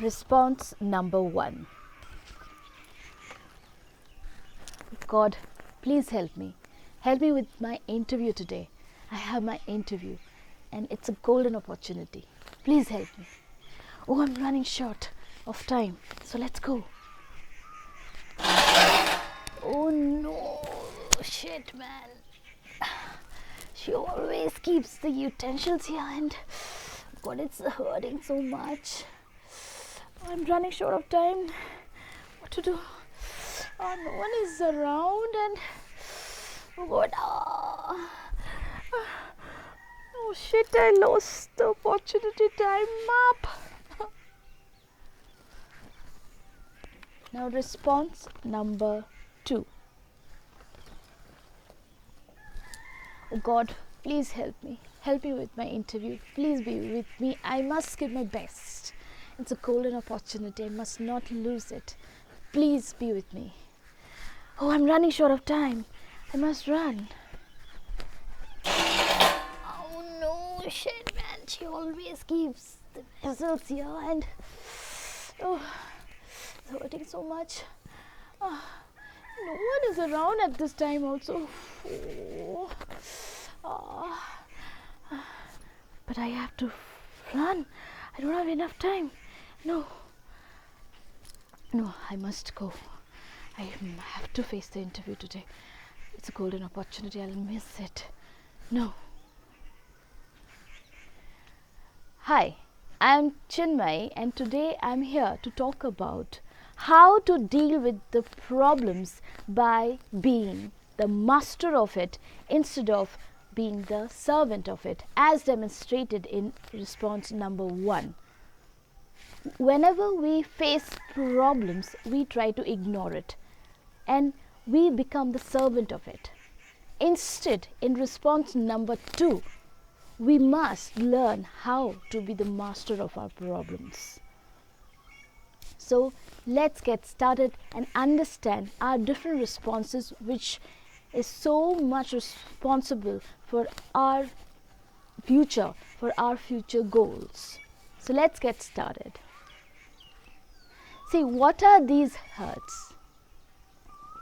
Response number one God, please help me. Help me with my interview today. I have my interview and it's a golden opportunity. Please help me. Oh, I'm running short of time. So let's go. Oh no, shit, man. She always keeps the utensils here and God, it's hurting so much. I'm running short of time. What to do? Oh, no one is around and oh God. ah. Oh shit, I lost the opportunity time up. now, response number two. Oh God, please help me. Help me with my interview. Please be with me. I must give my best. It's a golden opportunity. I must not lose it. Please be with me. Oh, I'm running short of time. I must run. Oh no, shit, man. She always keeps the vessels here and. Oh, it's hurting so much. Ah, no one is around at this time, also. Oh. Ah. But I have to run. I don't have enough time. No. No, I must go. I have to face the interview today. It's a golden opportunity. I'll miss it. No. Hi, I'm Chinmay, and today I'm here to talk about how to deal with the problems by being the master of it instead of being the servant of it, as demonstrated in response number one. Whenever we face problems, we try to ignore it and we become the servant of it. Instead, in response number two, we must learn how to be the master of our problems. So, let's get started and understand our different responses, which is so much responsible for our future, for our future goals. So, let's get started. See, what are these hurts?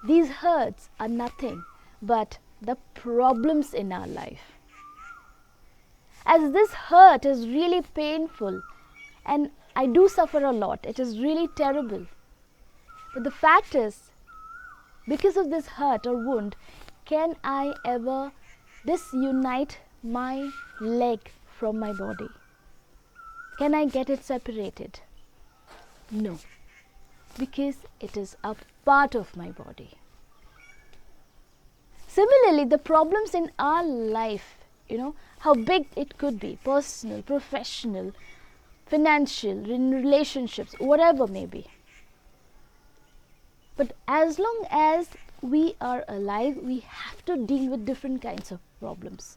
These hurts are nothing but the problems in our life. As this hurt is really painful and I do suffer a lot, it is really terrible. But the fact is, because of this hurt or wound, can I ever disunite my leg from my body? Can I get it separated? No, because it is a part of my body. Similarly, the problems in our life, you know, how big it could be personal, professional, financial, in relationships, whatever may be. But as long as we are alive, we have to deal with different kinds of problems.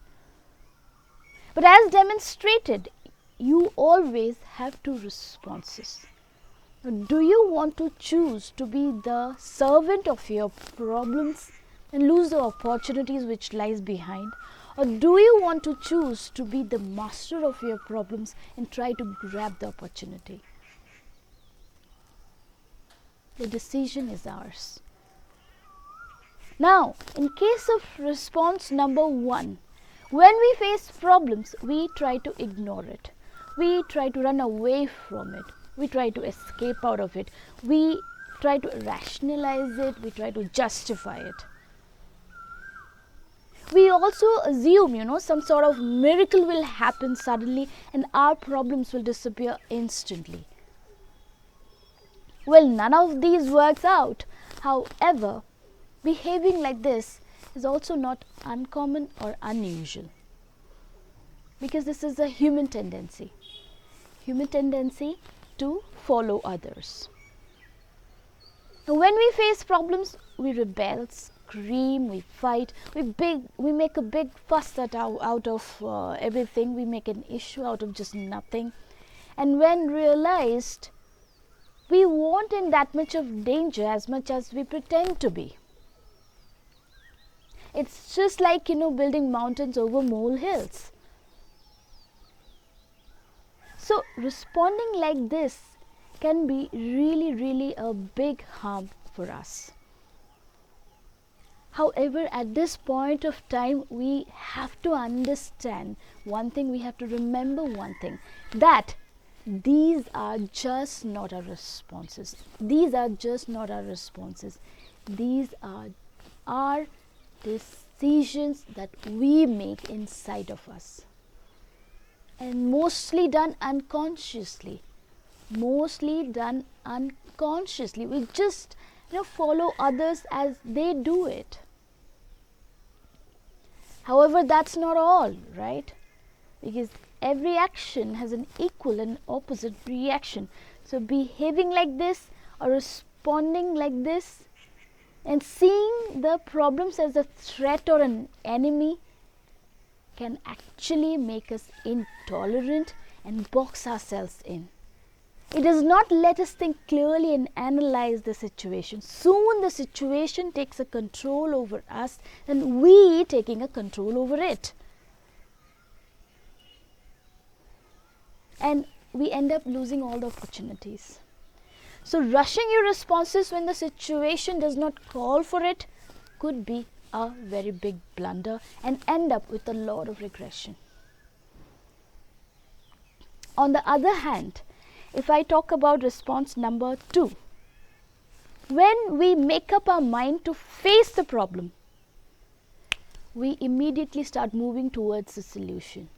But as demonstrated, you always have two responses. Do you want to choose to be the servant of your problems and lose the opportunities which lies behind? Or do you want to choose to be the master of your problems and try to grab the opportunity? The decision is ours. Now, in case of response number one, when we face problems, we try to ignore it. We try to run away from it. We try to escape out of it. We try to rationalize it. We try to justify it. We also assume, you know, some sort of miracle will happen suddenly and our problems will disappear instantly. Well, none of these works out. However, behaving like this is also not uncommon or unusual because this is a human tendency human tendency to follow others. When we face problems we rebel scream we fight we big we make a big fuss out, out of uh, everything we make an issue out of just nothing. And when realized we weren't in that much of danger as much as we pretend to be. It's just like, you know, building mountains over molehills. So, responding like this can be really, really a big harm for us. However, at this point of time, we have to understand one thing, we have to remember one thing that these are just not our responses. These are just not our responses. These are our decisions that we make inside of us. And mostly done unconsciously. Mostly done unconsciously. We just you know follow others as they do it. However, that's not all, right? Because every action has an equal and opposite reaction. So, behaving like this or responding like this and seeing the problems as a threat or an enemy can actually make us intolerant and box ourselves in. It does not let us think clearly and analyze the situation. Soon the situation takes a control over us and we taking a control over it. And we end up losing all the opportunities. So rushing your responses when the situation does not call for it could be a very big blunder and end up with a lot of regression. On the other hand, if I talk about response number two, when we make up our mind to face the problem, we immediately start moving towards the solution.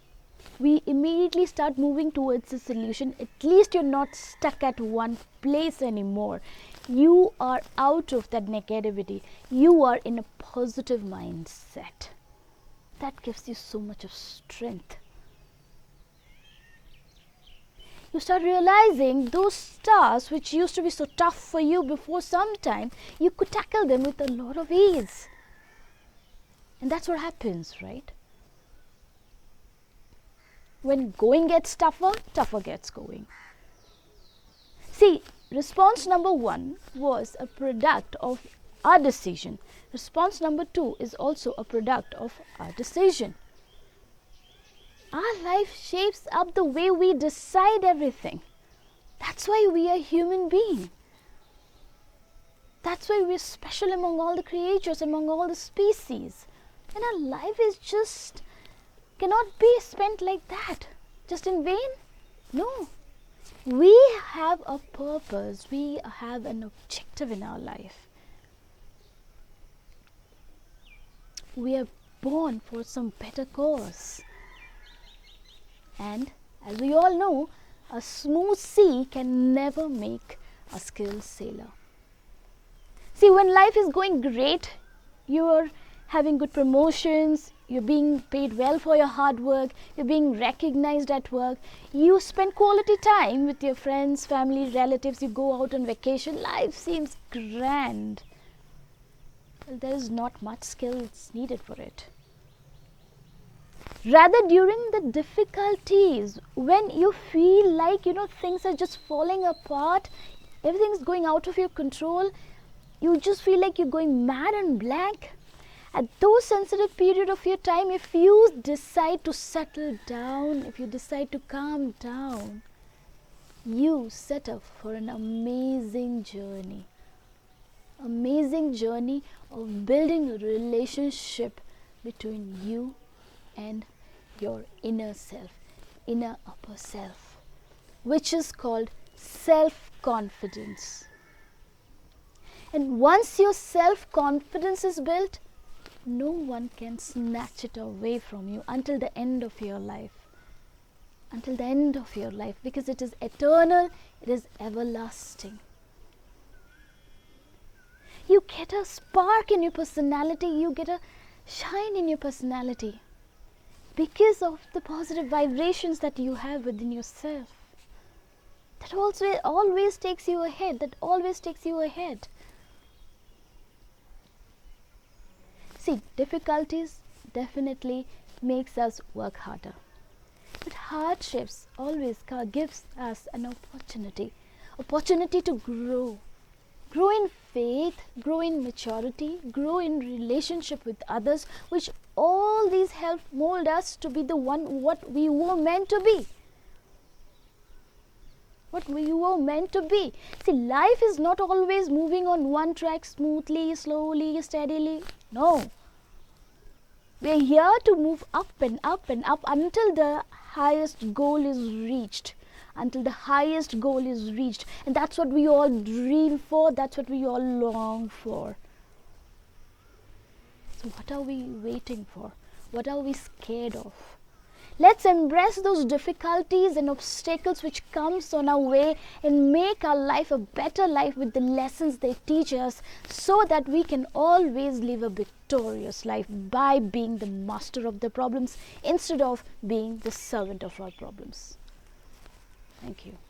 We immediately start moving towards the solution. At least you're not stuck at one place anymore. You are out of that negativity. You are in a positive mindset. That gives you so much of strength you start realizing those stars which used to be so tough for you before some time, you could tackle them with a lot of ease. And that's what happens, right? When going gets tougher, tougher gets going. See, response number one was a product of our decision. Response number two is also a product of our decision. Our life shapes up the way we decide everything. That's why we are human beings. That's why we're special among all the creatures, among all the species. And our life is just cannot be spent like that, just in vain. No. We have a purpose, we have an objective in our life. We are born for some better cause. And as we all know, a smooth sea can never make a skilled sailor. See, when life is going great, you're having good promotions, you're being paid well for your hard work, you're being recognized at work, you spend quality time with your friends, family, relatives, you go out on vacation, life seems grand. Well, there's not much skills needed for it rather during the difficulties when you feel like you know things are just falling apart everything's going out of your control you just feel like you're going mad and blank at those sensitive period of your time if you decide to settle down if you decide to calm down you set up for an amazing journey amazing journey of building a relationship between you and your inner self, inner upper self, which is called self confidence. And once your self confidence is built, no one can snatch it away from you until the end of your life. Until the end of your life, because it is eternal, it is everlasting. You get a spark in your personality, you get a shine in your personality because of the positive vibrations that you have within yourself. That also always takes you ahead. That always takes you ahead. See, difficulties definitely makes us work harder. But hardships always gives us an opportunity, opportunity to grow, grow in faith, grow in maturity, grow in relationship with others, which all these help mold us to be the one what we were meant to be. What you were meant to be. See, life is not always moving on one track smoothly, slowly, steadily. No. We're here to move up and up and up until the highest goal is reached. Until the highest goal is reached. And that's what we all dream for, that's what we all long for. So, what are we waiting for? What are we scared of? Let's embrace those difficulties and obstacles which comes on our way and make our life a better life with the lessons they teach us so that we can always live a victorious life by being the master of the problems instead of being the servant of our problems. Thank you.